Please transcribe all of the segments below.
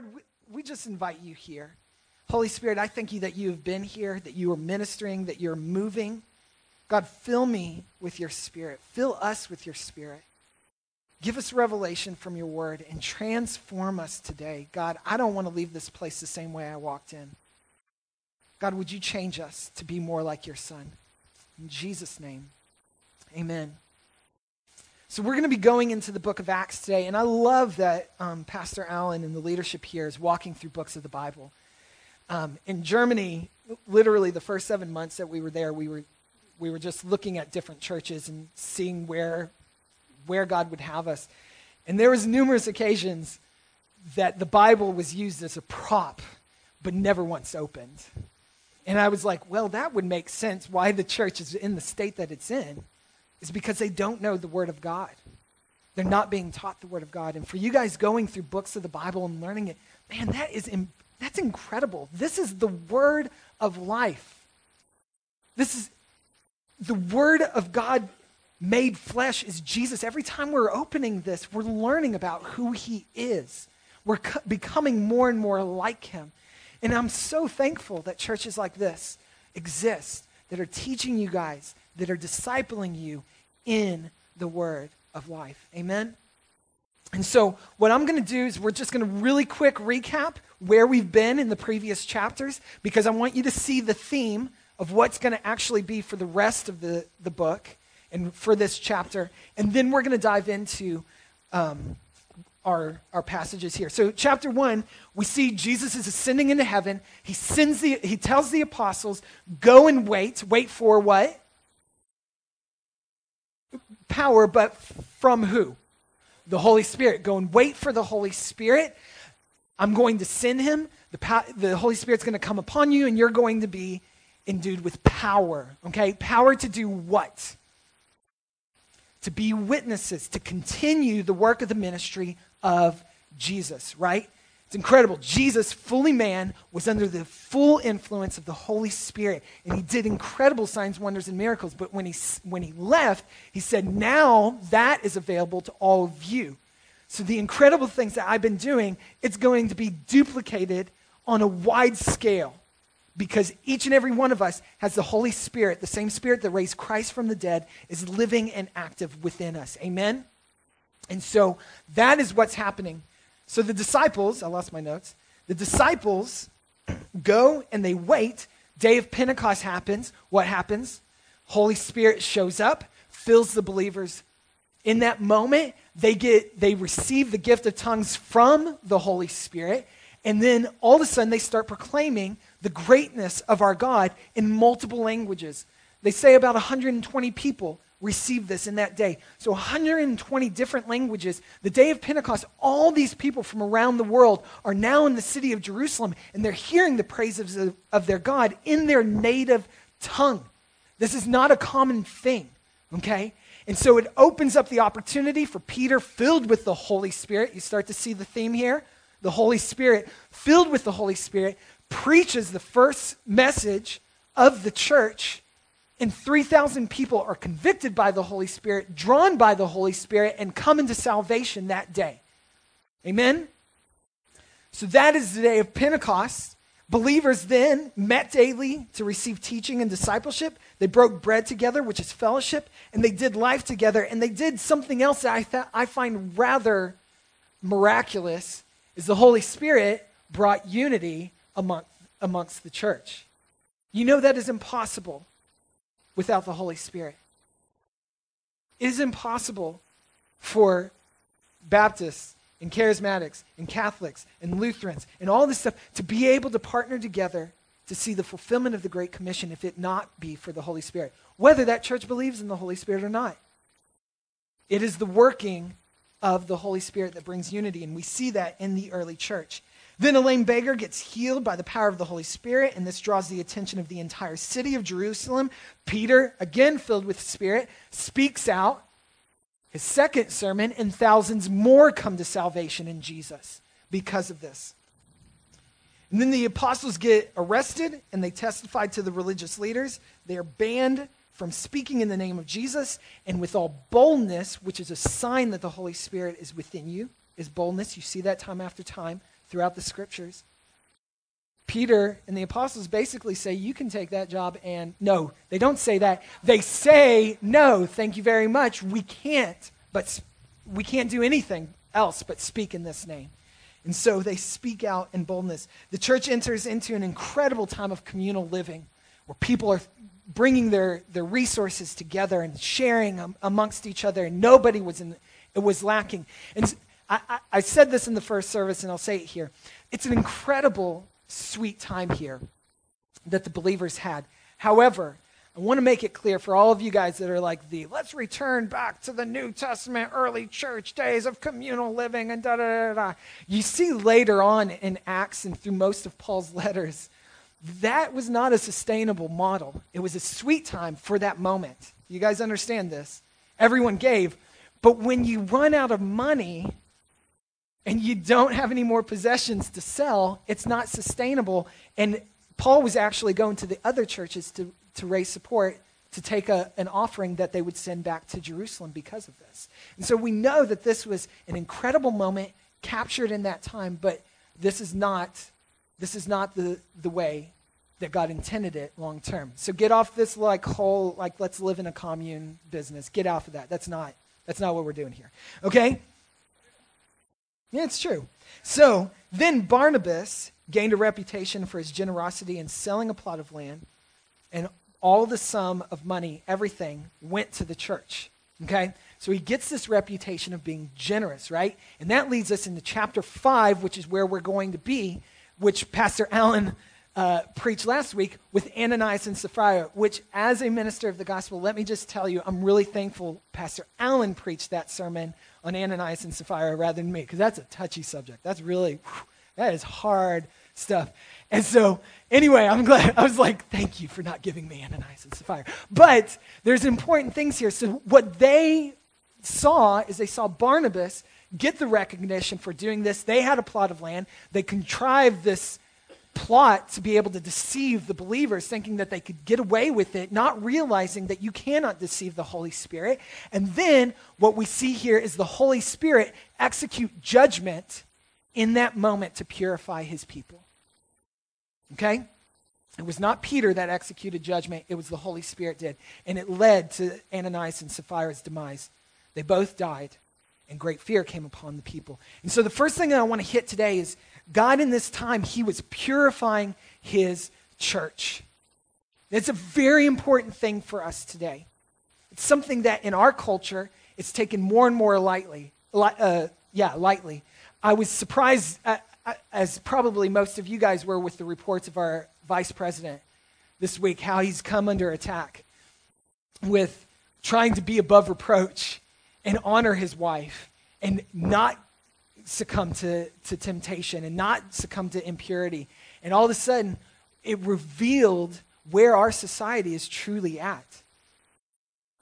Lord, we, we just invite you here. Holy Spirit, I thank you that you have been here, that you are ministering, that you're moving. God, fill me with your spirit. Fill us with your spirit. Give us revelation from your word and transform us today. God, I don't want to leave this place the same way I walked in. God, would you change us to be more like your son? In Jesus' name, amen. So, we're going to be going into the book of Acts today, and I love that um, Pastor Allen and the leadership here is walking through books of the Bible. Um, in Germany, literally the first seven months that we were there, we were, we were just looking at different churches and seeing where, where God would have us. And there was numerous occasions that the Bible was used as a prop, but never once opened. And I was like, well, that would make sense why the church is in the state that it's in, is because they don't know the Word of God. They're not being taught the Word of God. And for you guys going through books of the Bible and learning it, man, that is that's incredible. This is the word of life. This is the word of God made flesh is Jesus. Every time we're opening this, we're learning about who he is. We're co- becoming more and more like him. And I'm so thankful that churches like this exist that are teaching you guys, that are discipling you in the word of life. Amen? And so, what I'm going to do is we're just going to really quick recap where we've been in the previous chapters because I want you to see the theme of what's going to actually be for the rest of the, the book and for this chapter. And then we're going to dive into um, our, our passages here. So, chapter one, we see Jesus is ascending into heaven. He, sends the, he tells the apostles, go and wait. Wait for what? Power, but from who? the Holy Spirit. Go and wait for the Holy Spirit. I'm going to send him. The, the Holy Spirit's going to come upon you, and you're going to be endued with power. Okay? Power to do what? To be witnesses, to continue the work of the ministry of Jesus, right? It's incredible. Jesus, fully man, was under the full influence of the Holy Spirit, and he did incredible signs, wonders, and miracles. But when he, when he left, he said, Now that is available to all of you. So the incredible things that I've been doing, it's going to be duplicated on a wide scale because each and every one of us has the Holy Spirit, the same Spirit that raised Christ from the dead, is living and active within us. Amen? And so that is what's happening so the disciples, I lost my notes, the disciples go and they wait. Day of Pentecost happens. What happens? Holy Spirit shows up, fills the believers. In that moment, they get they receive the gift of tongues from the Holy Spirit, and then all of a sudden they start proclaiming the greatness of our God in multiple languages. They say about 120 people received this in that day. So 120 different languages. The day of Pentecost, all these people from around the world are now in the city of Jerusalem and they're hearing the praises of, of their God in their native tongue. This is not a common thing, okay? And so it opens up the opportunity for Peter, filled with the Holy Spirit. You start to see the theme here. The Holy Spirit, filled with the Holy Spirit, preaches the first message of the church and 3,000 people are convicted by the Holy Spirit, drawn by the Holy Spirit, and come into salvation that day. Amen? So that is the day of Pentecost. Believers then met daily to receive teaching and discipleship. They broke bread together, which is fellowship, and they did life together. And they did something else that I, th- I find rather miraculous is the Holy Spirit brought unity among, amongst the church. You know that is impossible without the Holy Spirit. It is impossible for Baptists and charismatics and Catholics and Lutherans and all this stuff to be able to partner together to see the fulfillment of the Great Commission if it not be for the Holy Spirit, whether that church believes in the Holy Spirit or not. It is the working of the Holy Spirit that brings unity, and we see that in the early church. Then a lame beggar gets healed by the power of the Holy Spirit, and this draws the attention of the entire city of Jerusalem. Peter, again filled with Spirit, speaks out his second sermon, and thousands more come to salvation in Jesus because of this. And then the apostles get arrested and they testify to the religious leaders. They are banned from speaking in the name of Jesus and with all boldness, which is a sign that the Holy Spirit is within you, is boldness. You see that time after time throughout the scriptures. Peter and the apostles basically say, You can take that job, and no, they don't say that. They say, No, thank you very much. We can't, but we can't do anything else but speak in this name. And so they speak out in boldness. The church enters into an incredible time of communal living where people are bringing their, their resources together and sharing amongst each other, and nobody was in, it was lacking. And I, I, I said this in the first service, and I'll say it here. It's an incredible, sweet time here that the believers had. However, I want to make it clear for all of you guys that are like the let's return back to the New Testament early church days of communal living and da da da da. You see later on in Acts and through most of Paul's letters, that was not a sustainable model. It was a sweet time for that moment. You guys understand this? Everyone gave. But when you run out of money and you don't have any more possessions to sell, it's not sustainable. And Paul was actually going to the other churches to to raise support to take a, an offering that they would send back to Jerusalem because of this. And so we know that this was an incredible moment captured in that time, but this is not, this is not the, the way that God intended it long term. So get off this like whole, like let's live in a commune business. Get off of that. That's not, that's not what we're doing here. Okay? Yeah, it's true. So then Barnabas gained a reputation for his generosity in selling a plot of land and all the sum of money, everything, went to the church. Okay? So he gets this reputation of being generous, right? And that leads us into chapter 5, which is where we're going to be, which Pastor Allen uh, preached last week with Ananias and Sapphira, which, as a minister of the gospel, let me just tell you, I'm really thankful Pastor Allen preached that sermon on Ananias and Sapphira rather than me, because that's a touchy subject. That's really, whew, that is hard stuff. And so, anyway, I'm glad. I was like, thank you for not giving me Ananias and Sapphira. But there's important things here. So, what they saw is they saw Barnabas get the recognition for doing this. They had a plot of land. They contrived this plot to be able to deceive the believers, thinking that they could get away with it, not realizing that you cannot deceive the Holy Spirit. And then what we see here is the Holy Spirit execute judgment in that moment to purify his people. Okay? It was not Peter that executed judgment, it was the Holy Spirit did. And it led to Ananias and Sapphira's demise. They both died, and great fear came upon the people. And so the first thing that I want to hit today is God in this time, he was purifying his church. It's a very important thing for us today. It's something that in our culture, it's taken more and more lightly. Uh, yeah, lightly. I was surprised, uh, uh, as probably most of you guys were, with the reports of our vice president this week, how he's come under attack with trying to be above reproach and honor his wife and not succumb to, to temptation and not succumb to impurity. And all of a sudden, it revealed where our society is truly at.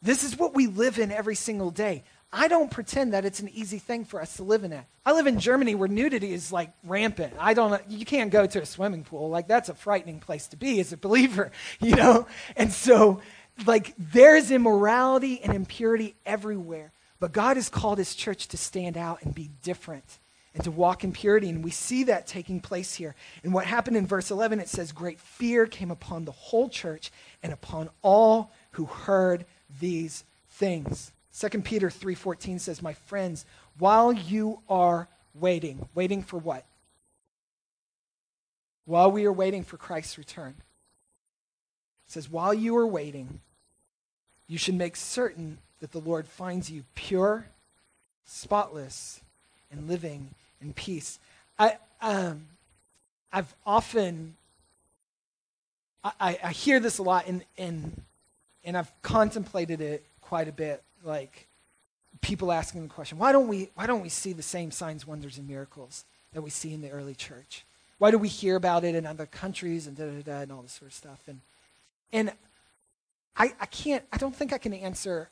This is what we live in every single day. I don't pretend that it's an easy thing for us to live in it. I live in Germany where nudity is like rampant. I don't you can't go to a swimming pool. Like that's a frightening place to be as a believer, you know? And so like there's immorality and impurity everywhere. But God has called his church to stand out and be different and to walk in purity. And we see that taking place here. And what happened in verse 11, it says, Great fear came upon the whole church and upon all who heard these things. 2 Peter 3:14 says, "My friends, while you are waiting, waiting for what? While we are waiting for Christ's return. It says, while you are waiting, you should make certain that the Lord finds you pure, spotless, and living in peace. I, um, I've often, I, I hear this a lot, and, and, and I've contemplated it quite a bit like people asking the question, why don't we why don't we see the same signs, wonders, and miracles that we see in the early church? Why do we hear about it in other countries and da da da and all this sort of stuff? And and I, I can't I don't think I can answer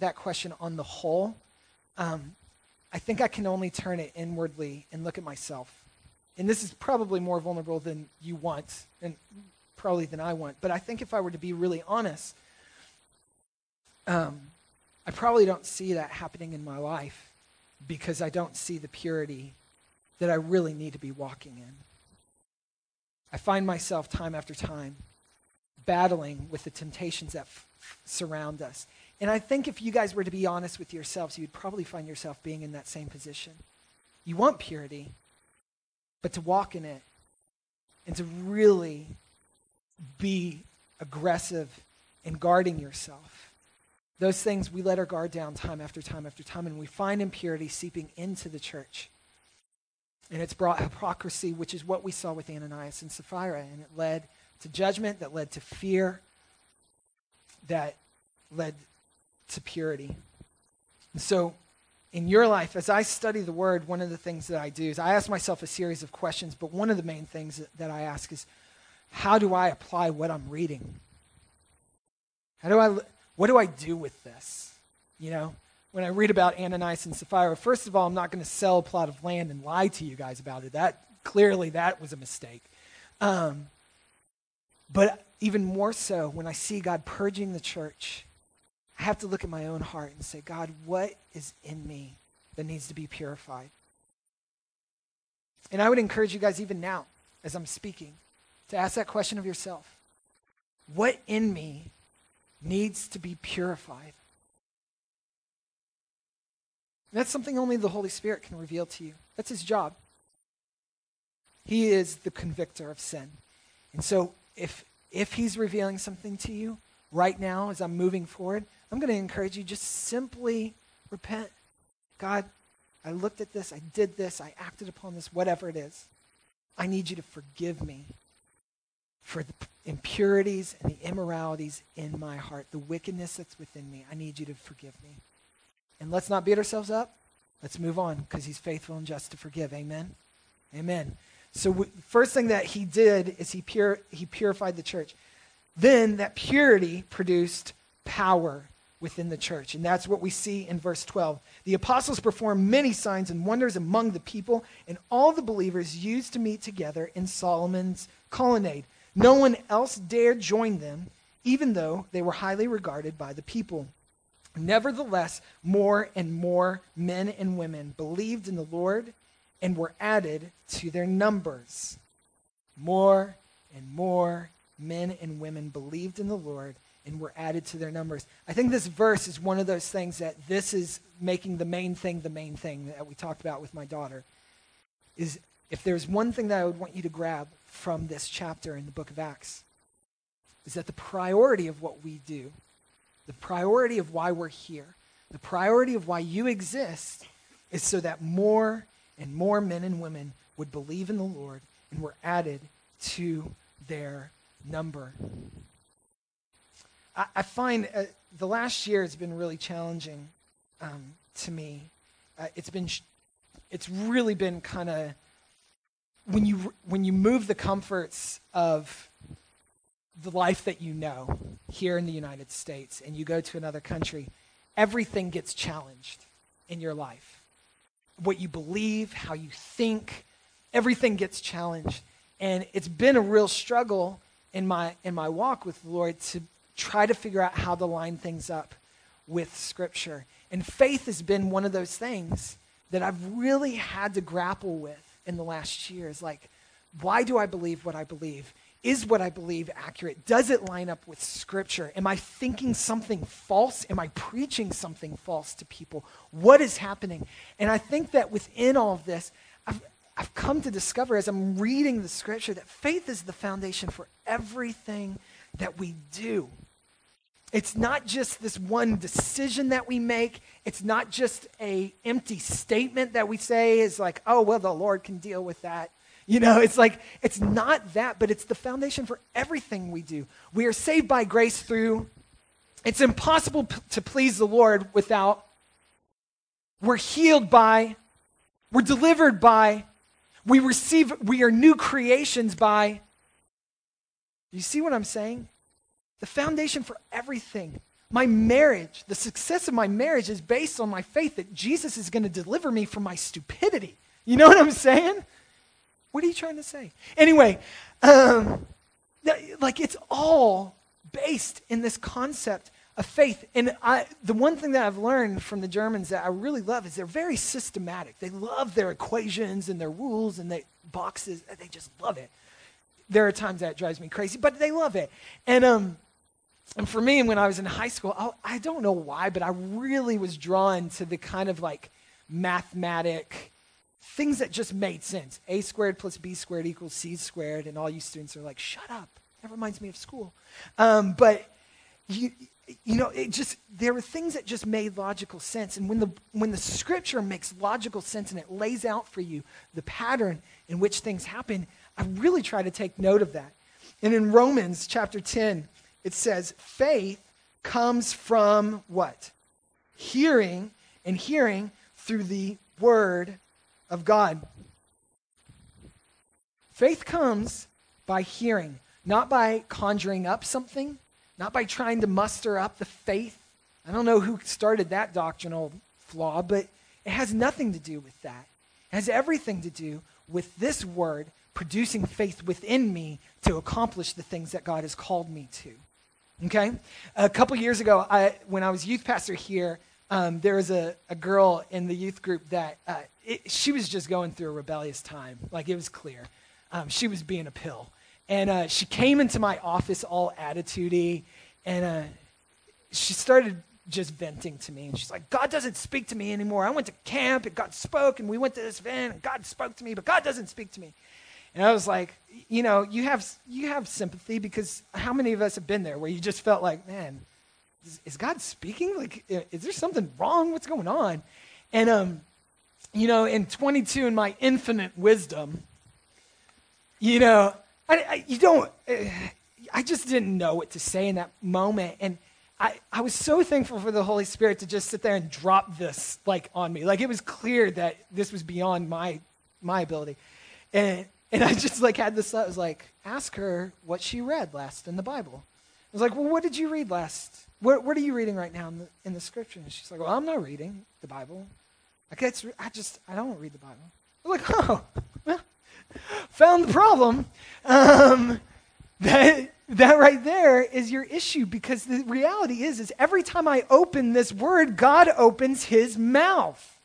that question on the whole. Um, I think I can only turn it inwardly and look at myself. And this is probably more vulnerable than you want, and probably than I want. But I think if I were to be really honest, um, I probably don't see that happening in my life because I don't see the purity that I really need to be walking in. I find myself time after time battling with the temptations that f- surround us. And I think if you guys were to be honest with yourselves, you'd probably find yourself being in that same position. You want purity, but to walk in it and to really be aggressive in guarding yourself. Those things we let our guard down time after time after time, and we find impurity seeping into the church. And it's brought hypocrisy, which is what we saw with Ananias and Sapphira. And it led to judgment, that led to fear, that led to purity. So, in your life, as I study the word, one of the things that I do is I ask myself a series of questions, but one of the main things that I ask is how do I apply what I'm reading? How do I, what do I do with this? You know, when I read about Ananias and Sapphira, first of all, I'm not going to sell a plot of land and lie to you guys about it. That clearly that was a mistake. Um, but even more so, when I see God purging the church, I have to look at my own heart and say, God, what is in me that needs to be purified? And I would encourage you guys, even now, as I'm speaking, to ask that question of yourself What in me needs to be purified? That's something only the Holy Spirit can reveal to you. That's his job. He is the convictor of sin. And so if if he's revealing something to you right now as I'm moving forward, I'm going to encourage you just simply repent. God, I looked at this, I did this, I acted upon this, whatever it is. I need you to forgive me for the impurities and the immoralities in my heart, the wickedness that's within me. I need you to forgive me. And let's not beat ourselves up. Let's move on because he's faithful and just to forgive. Amen. Amen. So, w- first thing that he did is he, pur- he purified the church. Then that purity produced power within the church. And that's what we see in verse 12. The apostles performed many signs and wonders among the people, and all the believers used to meet together in Solomon's colonnade. No one else dared join them, even though they were highly regarded by the people. Nevertheless, more and more men and women believed in the Lord and were added to their numbers. More and more men and women believed in the Lord and were added to their numbers. I think this verse is one of those things that this is making the main thing the main thing that we talked about with my daughter. Is if there's one thing that I would want you to grab from this chapter in the book of Acts, is that the priority of what we do, the priority of why we're here, the priority of why you exist is so that more and more men and women would believe in the Lord and were added to their number. I, I find uh, the last year has been really challenging um, to me. Uh, it's been, sh- it's really been kind of when you when you move the comforts of the life that you know here in the United States and you go to another country, everything gets challenged in your life what you believe, how you think, everything gets challenged. And it's been a real struggle in my in my walk with the Lord to try to figure out how to line things up with scripture. And faith has been one of those things that I've really had to grapple with in the last years. Like, why do I believe what I believe? Is what I believe accurate? Does it line up with Scripture? Am I thinking something false? Am I preaching something false to people? What is happening? And I think that within all of this, I've, I've come to discover as I'm reading the Scripture that faith is the foundation for everything that we do. It's not just this one decision that we make. It's not just a empty statement that we say is like, "Oh, well, the Lord can deal with that." You know, it's like, it's not that, but it's the foundation for everything we do. We are saved by grace through, it's impossible p- to please the Lord without, we're healed by, we're delivered by, we receive, we are new creations by. You see what I'm saying? The foundation for everything. My marriage, the success of my marriage is based on my faith that Jesus is going to deliver me from my stupidity. You know what I'm saying? What are you trying to say? Anyway, um, like it's all based in this concept of faith. And I, the one thing that I've learned from the Germans that I really love is they're very systematic. They love their equations and their rules and their boxes. They just love it. There are times that drives me crazy, but they love it. And um, and for me, when I was in high school, I, I don't know why, but I really was drawn to the kind of like mathematic things that just made sense. A squared plus B squared equals C squared, and all you students are like, shut up. That reminds me of school. Um, but you, you know, it just there were things that just made logical sense. And when the when the scripture makes logical sense and it lays out for you the pattern in which things happen, I really try to take note of that. And in Romans chapter 10, it says, faith comes from what? Hearing, and hearing through the word of God. Faith comes by hearing, not by conjuring up something, not by trying to muster up the faith. I don't know who started that doctrinal flaw, but it has nothing to do with that. It has everything to do with this word producing faith within me to accomplish the things that God has called me to. Okay? A couple years ago, I, when I was youth pastor here, um, there was a, a girl in the youth group that uh, it, she was just going through a rebellious time. Like it was clear. Um, she was being a pill. And uh, she came into my office all attitudey, and uh, she started just venting to me. And she's like, God doesn't speak to me anymore. I went to camp, and God spoke, and we went to this event, and God spoke to me, but God doesn't speak to me. And I was like, you know, you have, you have sympathy because how many of us have been there where you just felt like, man, is, is God speaking? Like, is there something wrong? What's going on? And, um, you know, in 22, in my infinite wisdom, you know, I, I, you don't, uh, I just didn't know what to say in that moment. And I, I was so thankful for the Holy Spirit to just sit there and drop this like on me. Like it was clear that this was beyond my, my ability. And, and I just like had this I was like, ask her what she read last in the Bible. I was like, well, what did you read last? What, what are you reading right now in the, in the scripture? And she's like, well, I'm not reading the Bible. Like, it's, I just, I don't read the Bible. I'm like, oh, well, found the problem. Um, that, that right there is your issue because the reality is, is every time I open this word, God opens his mouth.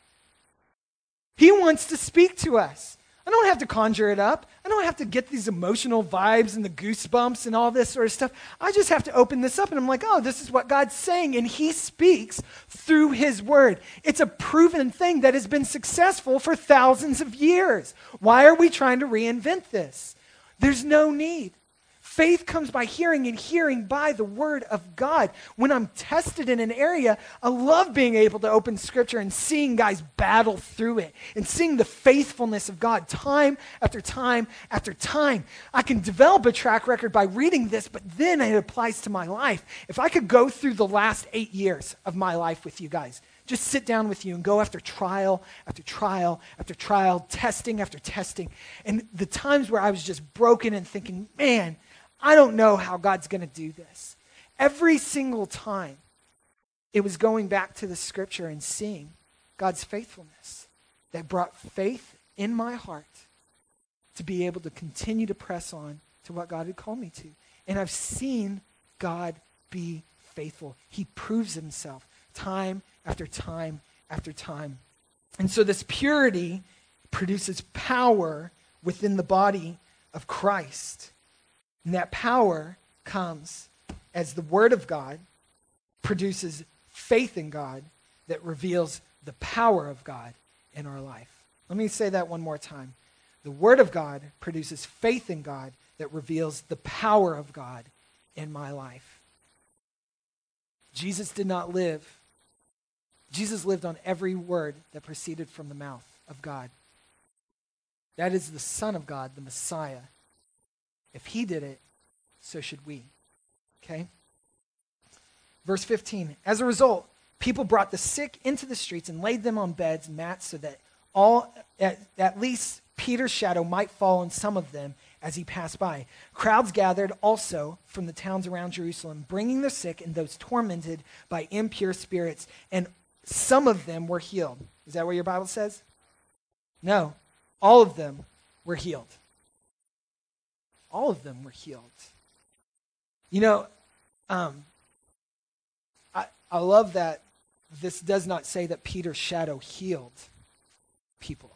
He wants to speak to us. I don't have to conjure it up. I don't have to get these emotional vibes and the goosebumps and all this sort of stuff. I just have to open this up and I'm like, oh, this is what God's saying. And He speaks through His Word. It's a proven thing that has been successful for thousands of years. Why are we trying to reinvent this? There's no need. Faith comes by hearing, and hearing by the word of God. When I'm tested in an area, I love being able to open scripture and seeing guys battle through it and seeing the faithfulness of God time after time after time. I can develop a track record by reading this, but then it applies to my life. If I could go through the last eight years of my life with you guys, just sit down with you and go after trial after trial after trial, testing after testing. And the times where I was just broken and thinking, man, I don't know how God's going to do this. Every single time, it was going back to the scripture and seeing God's faithfulness that brought faith in my heart to be able to continue to press on to what God had called me to. And I've seen God be faithful. He proves himself time after time after time. And so this purity produces power within the body of Christ. And that power comes as the Word of God produces faith in God that reveals the power of God in our life. Let me say that one more time. The Word of God produces faith in God that reveals the power of God in my life. Jesus did not live. Jesus lived on every word that proceeded from the mouth of God. That is the Son of God, the Messiah. If he did it, so should we. Okay? Verse 15. As a result, people brought the sick into the streets and laid them on beds mats so that all at, at least Peter's shadow might fall on some of them as he passed by. Crowds gathered also from the towns around Jerusalem, bringing the sick and those tormented by impure spirits, and some of them were healed. Is that what your Bible says? No. All of them were healed all of them were healed. You know, um, I love that this does not say that Peter's shadow healed people.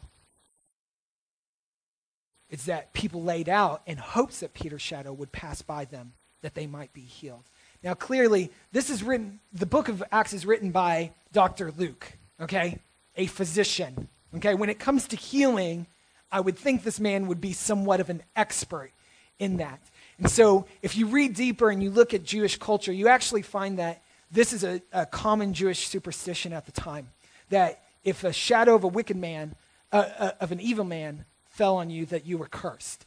It's that people laid out in hopes that Peter's shadow would pass by them, that they might be healed. Now, clearly, this is written, the book of Acts is written by Dr. Luke, okay? A physician. Okay, when it comes to healing, I would think this man would be somewhat of an expert in that. And so, if you read deeper and you look at Jewish culture, you actually find that this is a, a common Jewish superstition at the time that if a shadow of a wicked man, uh, uh, of an evil man, fell on you, that you were cursed.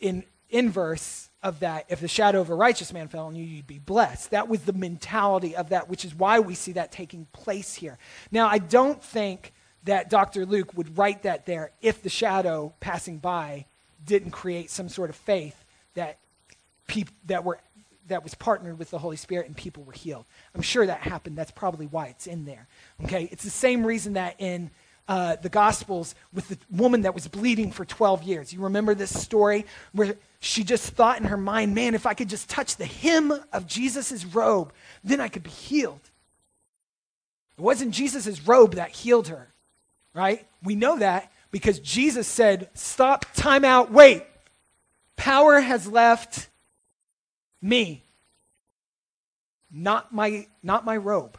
In inverse of that, if the shadow of a righteous man fell on you, you'd be blessed. That was the mentality of that, which is why we see that taking place here. Now, I don't think that Dr. Luke would write that there if the shadow passing by didn't create some sort of faith that peop- that were that was partnered with the Holy Spirit and people were healed. I'm sure that happened. That's probably why it's in there. Okay, it's the same reason that in uh, the Gospels with the woman that was bleeding for 12 years. You remember this story where she just thought in her mind, man, if I could just touch the hem of Jesus' robe, then I could be healed. It wasn't Jesus' robe that healed her, right? We know that because Jesus said, Stop, time out, wait. Power has left me, not my, not my robe.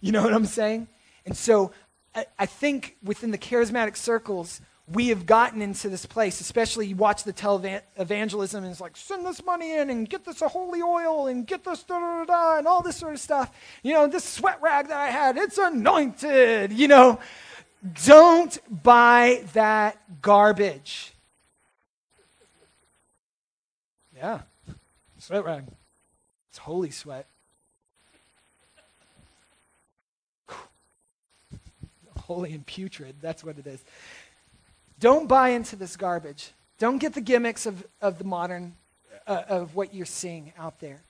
You know what I'm saying? And so I, I think within the charismatic circles, we have gotten into this place, especially you watch the televangelism and it's like, send this money in and get this a holy oil and get this da da da da and all this sort of stuff. You know, this sweat rag that I had, it's anointed, you know. Don't buy that garbage. Yeah, sweat rag. It's holy sweat. Holy and putrid, that's what it is. Don't buy into this garbage. Don't get the gimmicks of, of the modern, uh, of what you're seeing out there.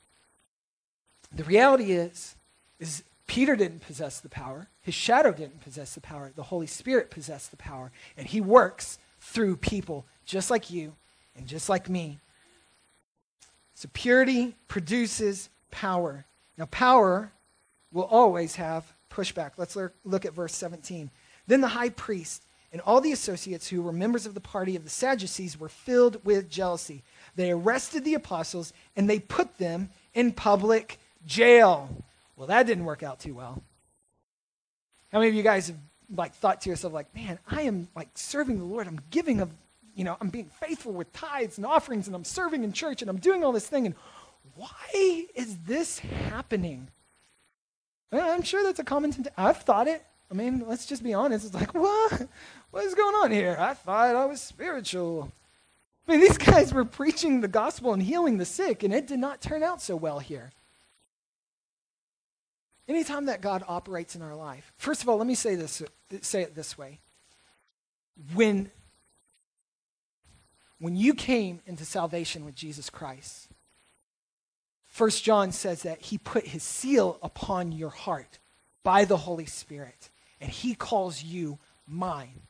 The reality is, is Peter didn't possess the power. His shadow didn't possess the power. The Holy Spirit possessed the power. And he works through people just like you and just like me. So purity produces power. Now, power will always have pushback. Let's look at verse 17. Then the high priest and all the associates who were members of the party of the Sadducees were filled with jealousy. They arrested the apostles and they put them in public jail. Well, that didn't work out too well. How many of you guys have like thought to yourself like, "Man, I am like serving the Lord. I'm giving of, you know, I'm being faithful with tithes and offerings and I'm serving in church and I'm doing all this thing and why is this happening?" I'm sure that's a common. T- I've thought it. I mean, let's just be honest. It's like, what? What is going on here? I thought I was spiritual. I mean, these guys were preaching the gospel and healing the sick, and it did not turn out so well here. Anytime that God operates in our life, first of all, let me say this, say it this way. When, when you came into salvation with Jesus Christ, First John says that he put his seal upon your heart by the Holy Spirit, and he calls you mine.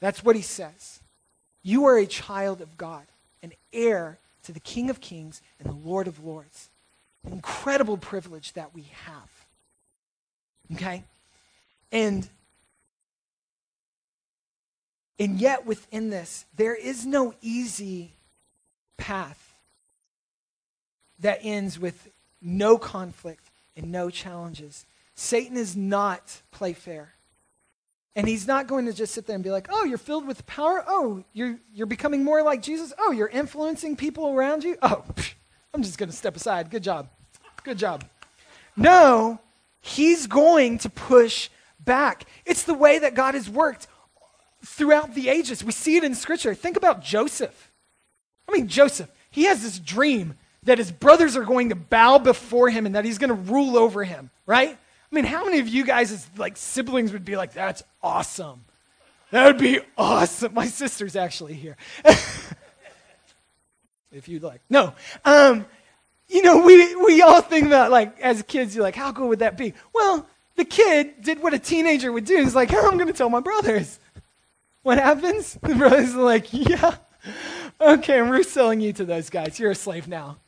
That's what he says. You are a child of God, an heir to the King of Kings and the Lord of Lords. Incredible privilege that we have. Okay? And and yet within this, there is no easy path that ends with no conflict and no challenges. Satan is not play fair. And he's not going to just sit there and be like, oh, you're filled with power. Oh, you're, you're becoming more like Jesus. Oh, you're influencing people around you. Oh, psh, I'm just going to step aside. Good job. Good job. No, he's going to push back. It's the way that God has worked throughout the ages. We see it in Scripture. Think about Joseph. I mean, Joseph, he has this dream that his brothers are going to bow before him and that he's going to rule over him, right? I mean, how many of you guys as like siblings would be like, that's awesome? That would be awesome. My sister's actually here. if you'd like. No. Um, you know, we, we all think about, like, as kids, you're like, how cool would that be? Well, the kid did what a teenager would do. He's like, oh, I'm going to tell my brothers. What happens? The brothers are like, yeah. Okay, we're selling you to those guys. You're a slave now.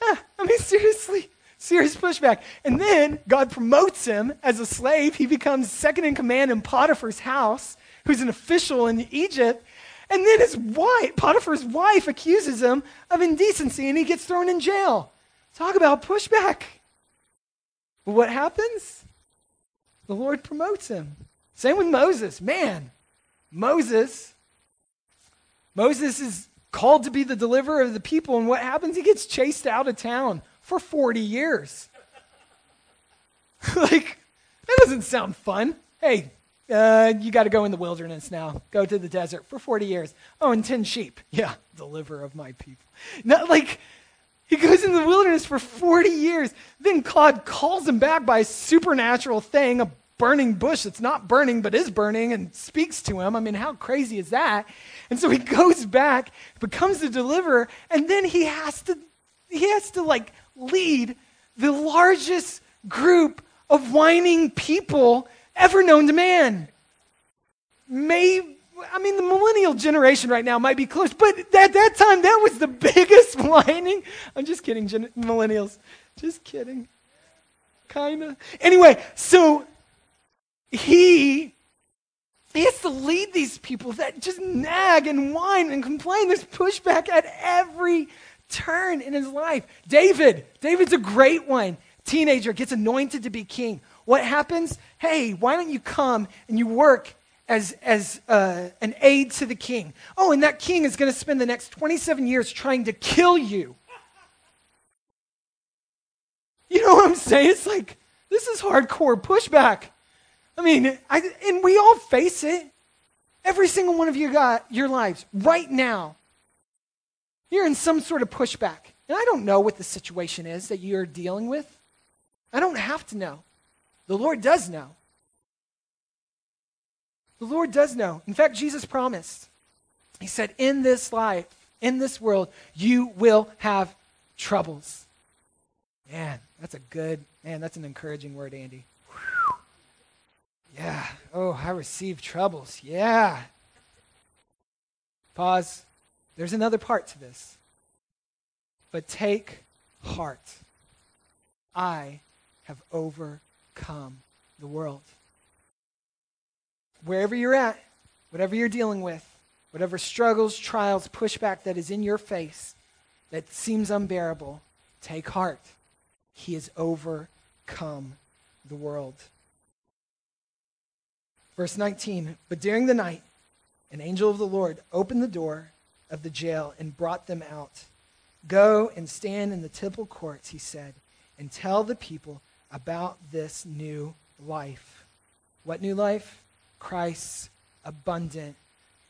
I mean, seriously, Serious pushback. And then God promotes him as a slave. He becomes second in command in Potiphar's house, who's an official in Egypt. And then his wife, Potiphar's wife, accuses him of indecency and he gets thrown in jail. Talk about pushback. But what happens? The Lord promotes him. Same with Moses. Man, Moses, Moses is called to be the deliverer of the people, and what happens? He gets chased out of town for 40 years. like, that doesn't sound fun. Hey, uh, you got to go in the wilderness now. Go to the desert for 40 years. Oh, and 10 sheep. Yeah, deliver of my people. Not like he goes in the wilderness for 40 years. Then God calls him back by a supernatural thing, a burning bush that's not burning but is burning, and speaks to him. I mean, how crazy is that? And so he goes back, becomes the deliverer, and then he has to he has to like lead the largest group of whining people ever known to man. May, I mean, the millennial generation right now might be close, but at that time, that was the biggest whining. I'm just kidding, gen- millennials. Just kidding. Kind of. Anyway, so he he has to lead these people that just nag and whine and complain. There's pushback at every turn in his life. David, David's a great one. Teenager gets anointed to be king. What happens? Hey, why don't you come and you work as, as uh, an aide to the king? Oh, and that king is going to spend the next 27 years trying to kill you. You know what I'm saying? It's like, this is hardcore pushback. I mean, I, and we all face it. Every single one of you got your lives right now. You're in some sort of pushback. And I don't know what the situation is that you're dealing with. I don't have to know. The Lord does know. The Lord does know. In fact, Jesus promised. He said, In this life, in this world, you will have troubles. Man, that's a good, man, that's an encouraging word, Andy. Yeah. Oh, I receive troubles. Yeah. Pause. There's another part to this. But take heart. I have overcome the world. Wherever you're at, whatever you're dealing with, whatever struggles, trials, pushback that is in your face that seems unbearable, take heart. He has overcome the world. Verse 19 But during the night, an angel of the Lord opened the door of the jail and brought them out. Go and stand in the temple courts, he said, and tell the people about this new life. What new life? Christ's abundant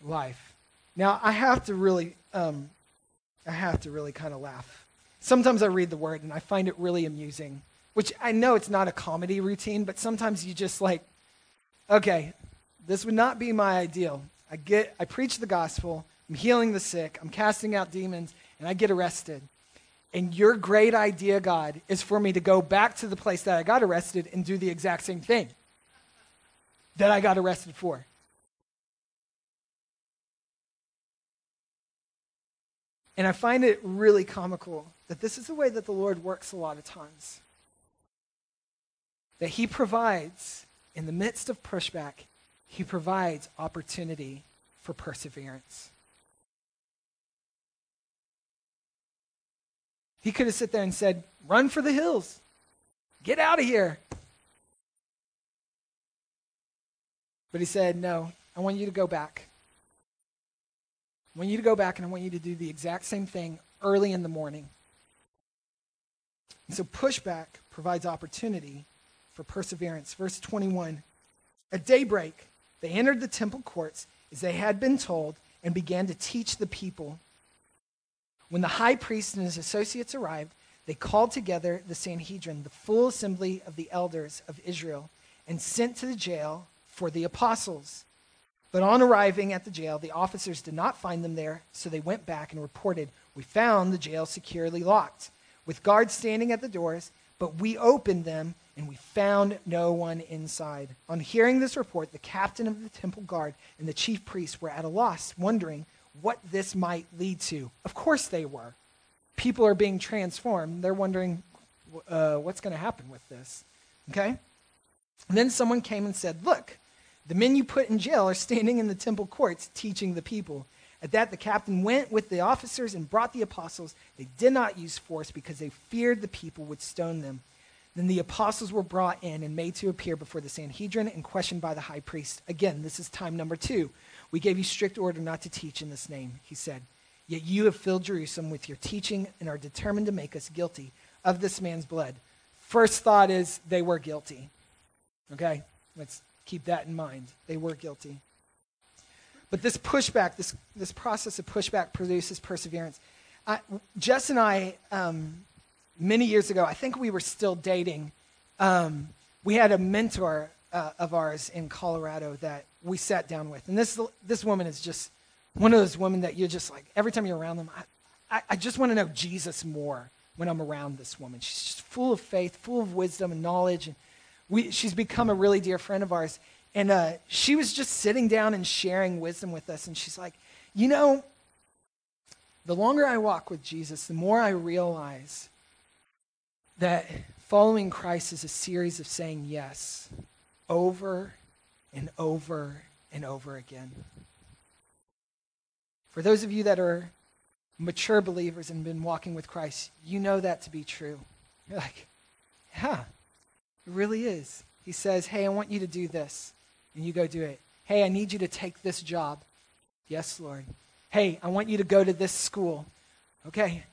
life. Now, I have to really, um, I have to really kind of laugh. Sometimes I read the word and I find it really amusing, which I know it's not a comedy routine, but sometimes you just like, okay, this would not be my ideal. I get, I preach the gospel, I'm healing the sick, I'm casting out demons, and I get arrested. And your great idea, God, is for me to go back to the place that I got arrested and do the exact same thing that I got arrested for. And I find it really comical that this is the way that the Lord works a lot of times. That He provides, in the midst of pushback, He provides opportunity for perseverance. He could have sit there and said, Run for the hills. Get out of here. But he said, No, I want you to go back. I want you to go back and I want you to do the exact same thing early in the morning. And so pushback provides opportunity for perseverance. Verse 21 At daybreak, they entered the temple courts as they had been told and began to teach the people. When the high priest and his associates arrived, they called together the Sanhedrin, the full assembly of the elders of Israel, and sent to the jail for the apostles. But on arriving at the jail, the officers did not find them there, so they went back and reported, We found the jail securely locked, with guards standing at the doors, but we opened them and we found no one inside. On hearing this report, the captain of the temple guard and the chief priests were at a loss, wondering what this might lead to. Of course they were. People are being transformed. They're wondering, uh, what's going to happen with this? Okay? And then someone came and said, Look, the men you put in jail are standing in the temple courts teaching the people. At that, the captain went with the officers and brought the apostles. They did not use force because they feared the people would stone them. Then the apostles were brought in and made to appear before the Sanhedrin and questioned by the high priest. Again, this is time number two. We gave you strict order not to teach in this name, he said. Yet you have filled Jerusalem with your teaching and are determined to make us guilty of this man's blood. First thought is they were guilty. Okay? Let's keep that in mind. They were guilty. But this pushback, this, this process of pushback produces perseverance. I, Jess and I, um, many years ago, I think we were still dating. Um, we had a mentor uh, of ours in Colorado that we sat down with. And this, this woman is just one of those women that you're just like, every time you're around them, I, I, I just want to know Jesus more when I'm around this woman. She's just full of faith, full of wisdom and knowledge. And we, she's become a really dear friend of ours. And uh, she was just sitting down and sharing wisdom with us. And she's like, you know, the longer I walk with Jesus, the more I realize that following Christ is a series of saying yes over and over and over again. For those of you that are mature believers and been walking with Christ, you know that to be true. You're like, yeah, it really is. He says, hey, I want you to do this. And you go do it. Hey, I need you to take this job. Yes, Lord. Hey, I want you to go to this school. Okay.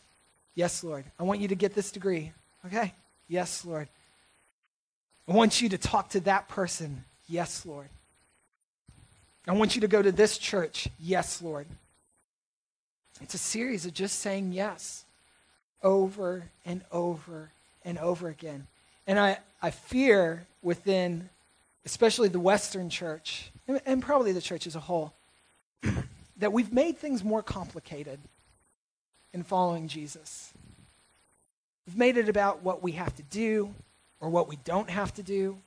Yes, Lord. I want you to get this degree. Okay. Yes, Lord. I want you to talk to that person. Yes, Lord. I want you to go to this church. Yes, Lord. It's a series of just saying yes over and over and over again. And I, I fear within, especially the Western church, and, and probably the church as a whole, that we've made things more complicated in following Jesus. We've made it about what we have to do or what we don't have to do.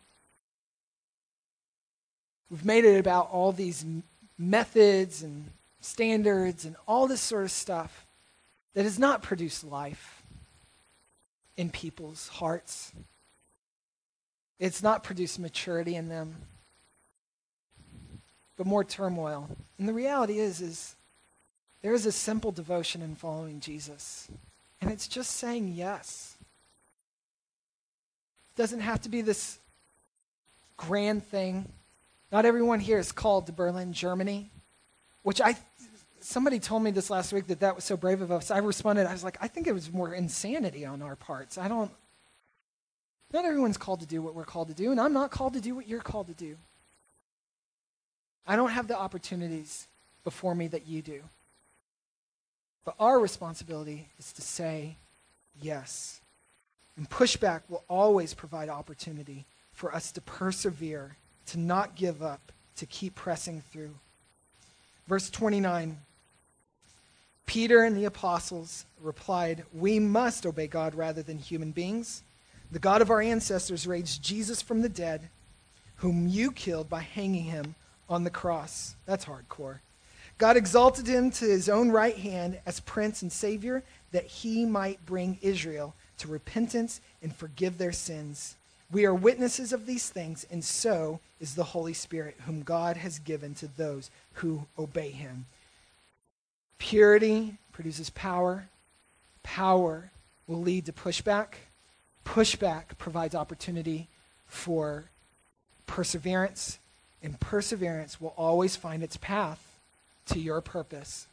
We've made it about all these methods and standards and all this sort of stuff that has not produced life in people's hearts. It's not produced maturity in them, but more turmoil. And the reality is, is there is a simple devotion in following Jesus, and it's just saying yes. It doesn't have to be this grand thing. Not everyone here is called to Berlin, Germany, which I somebody told me this last week that that was so brave of us. I responded, I was like, I think it was more insanity on our parts. I don't, not everyone's called to do what we're called to do, and I'm not called to do what you're called to do. I don't have the opportunities before me that you do. But our responsibility is to say yes. And pushback will always provide opportunity for us to persevere, to not give up, to keep pressing through. Verse 29 Peter and the apostles replied, We must obey God rather than human beings. The God of our ancestors raised Jesus from the dead, whom you killed by hanging him on the cross. That's hardcore. God exalted him to his own right hand as Prince and Savior, that he might bring Israel to repentance and forgive their sins. We are witnesses of these things, and so is the Holy Spirit, whom God has given to those who obey him. Purity produces power. Power will lead to pushback. Pushback provides opportunity for perseverance, and perseverance will always find its path to your purpose.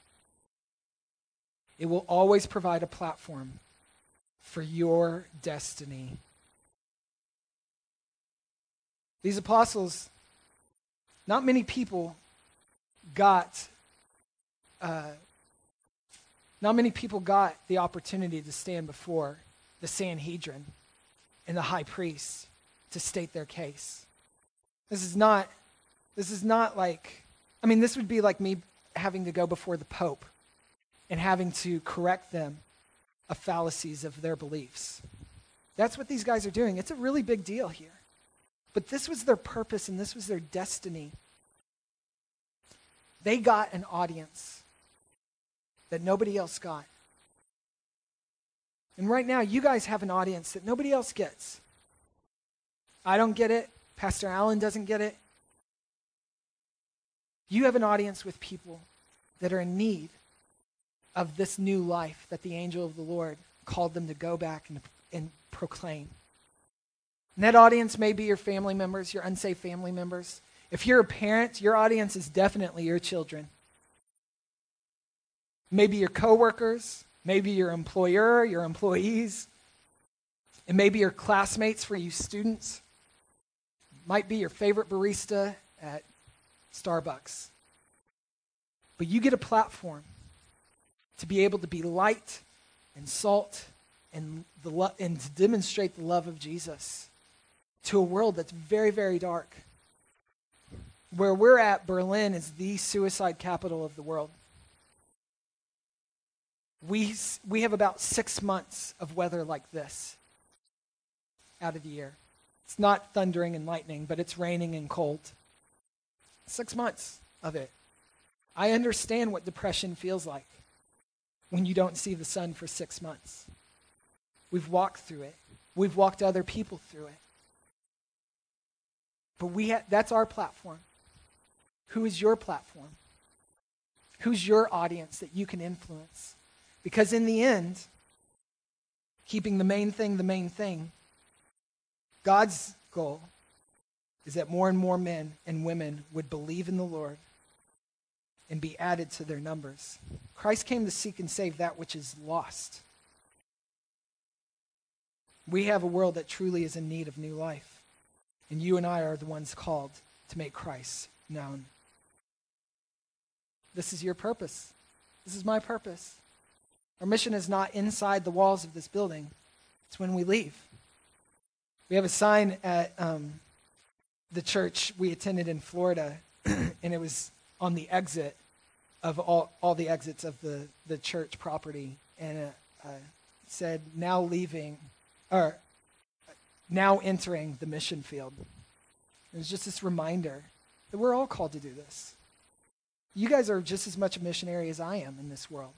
It will always provide a platform for your destiny. These apostles, not many people got uh, not many people got the opportunity to stand before the Sanhedrin and the high priest to state their case. This is not, this is not like, I mean, this would be like me having to go before the Pope and having to correct them of fallacies of their beliefs. That's what these guys are doing. It's a really big deal here. But this was their purpose and this was their destiny. They got an audience that nobody else got. And right now, you guys have an audience that nobody else gets. I don't get it. Pastor Allen doesn't get it. You have an audience with people that are in need of this new life that the angel of the Lord called them to go back and, and proclaim. And that audience may be your family members, your unsafe family members. If you're a parent, your audience is definitely your children. Maybe your coworkers, maybe your employer, your employees, and maybe your classmates for you students. Might be your favorite barista at Starbucks. But you get a platform to be able to be light and salt and, the lo- and to demonstrate the love of Jesus to a world that's very, very dark. Where we're at, Berlin is the suicide capital of the world. We, we have about six months of weather like this out of the year. It's not thundering and lightning, but it's raining and cold. Six months of it. I understand what depression feels like when you don't see the sun for six months. We've walked through it, we've walked other people through it. But we ha- that's our platform. Who is your platform? Who's your audience that you can influence? Because in the end, keeping the main thing the main thing, God's goal is that more and more men and women would believe in the Lord and be added to their numbers. Christ came to seek and save that which is lost. We have a world that truly is in need of new life. And you and I are the ones called to make Christ known. This is your purpose. This is my purpose. Our mission is not inside the walls of this building, it's when we leave. We have a sign at um, the church we attended in Florida, and it was on the exit of all, all the exits of the, the church property, and it uh, said, now leaving, or now entering the mission field. It was just this reminder that we're all called to do this. You guys are just as much a missionary as I am in this world.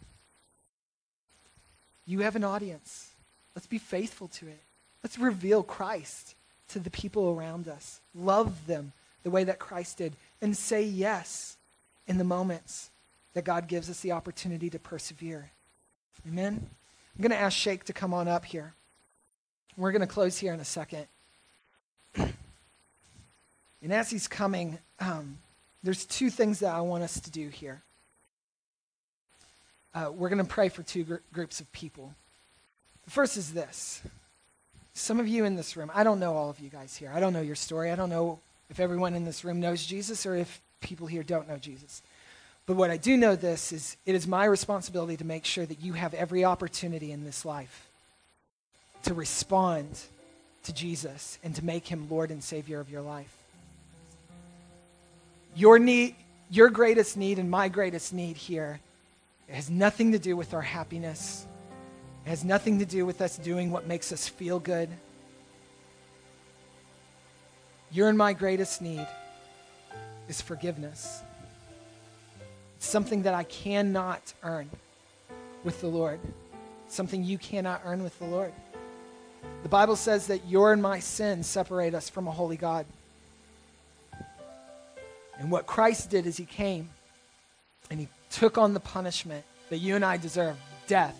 You have an audience. Let's be faithful to it. Let's reveal Christ to the people around us. Love them the way that Christ did. And say yes in the moments that God gives us the opportunity to persevere. Amen? I'm going to ask Shake to come on up here. We're going to close here in a second. and as he's coming, um, there's two things that I want us to do here. Uh, we're going to pray for two gr- groups of people. The first is this. Some of you in this room, I don't know all of you guys here. I don't know your story. I don't know if everyone in this room knows Jesus or if people here don't know Jesus. But what I do know this is it is my responsibility to make sure that you have every opportunity in this life to respond to Jesus and to make him Lord and Savior of your life. Your need, your greatest need and my greatest need here has nothing to do with our happiness. It has nothing to do with us doing what makes us feel good. Your and my greatest need is forgiveness. It's something that I cannot earn with the Lord, something you cannot earn with the Lord. The Bible says that your and my sins separate us from a holy God. And what Christ did is he came and he took on the punishment that you and I deserve death.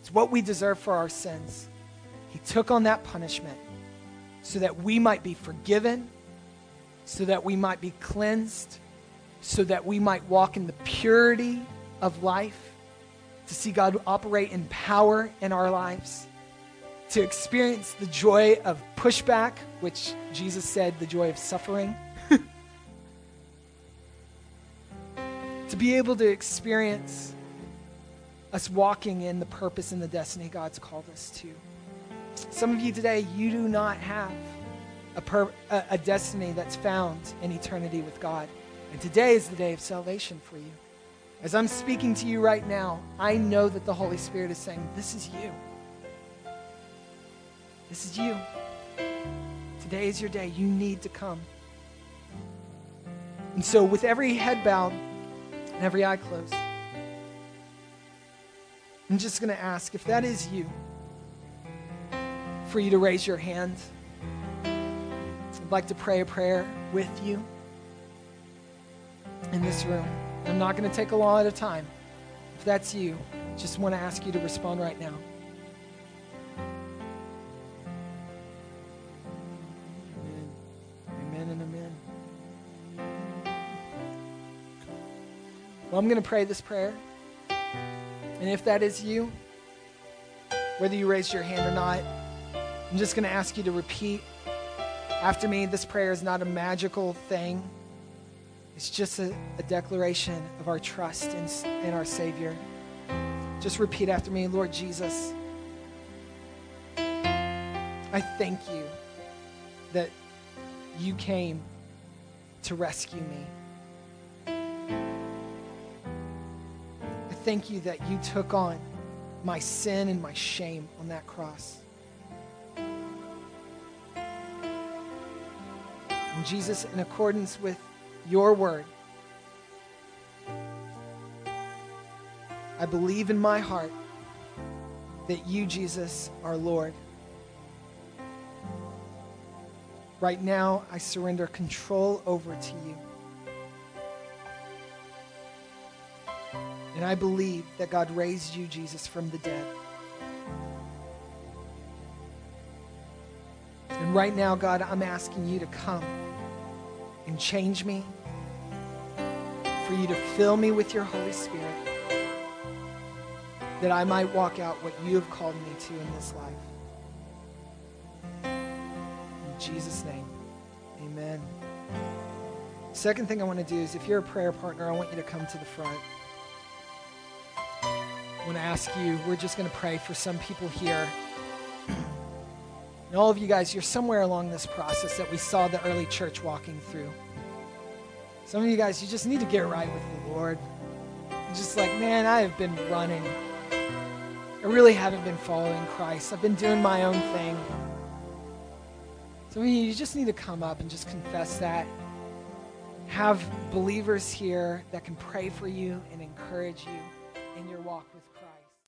It's what we deserve for our sins. He took on that punishment so that we might be forgiven, so that we might be cleansed, so that we might walk in the purity of life, to see God operate in power in our lives, to experience the joy of pushback, which Jesus said, the joy of suffering. to be able to experience us walking in the purpose and the destiny God's called us to. Some of you today, you do not have a, per, a, a destiny that's found in eternity with God. And today is the day of salvation for you. As I'm speaking to you right now, I know that the Holy Spirit is saying, This is you. This is you. Today is your day. You need to come. And so, with every head bowed and every eye closed, I'm just going to ask if that is you, for you to raise your hand. I'd like to pray a prayer with you in this room. I'm not going to take a lot of time. If that's you, just want to ask you to respond right now. I'm going to pray this prayer. And if that is you, whether you raised your hand or not, I'm just going to ask you to repeat after me. This prayer is not a magical thing, it's just a, a declaration of our trust in, in our Savior. Just repeat after me Lord Jesus, I thank you that you came to rescue me. Thank you that you took on my sin and my shame on that cross. And Jesus, in accordance with your word, I believe in my heart that you, Jesus, are Lord. Right now, I surrender control over to you. And I believe that God raised you, Jesus, from the dead. And right now, God, I'm asking you to come and change me, for you to fill me with your Holy Spirit, that I might walk out what you have called me to in this life. In Jesus' name, amen. Second thing I want to do is if you're a prayer partner, I want you to come to the front. Want to ask you, we're just going to pray for some people here. And all of you guys, you're somewhere along this process that we saw the early church walking through. Some of you guys, you just need to get right with the Lord. You're just like, man, I have been running. I really haven't been following Christ. I've been doing my own thing. Of you, just need to come up and just confess that. Have believers here that can pray for you and encourage you in your walk with.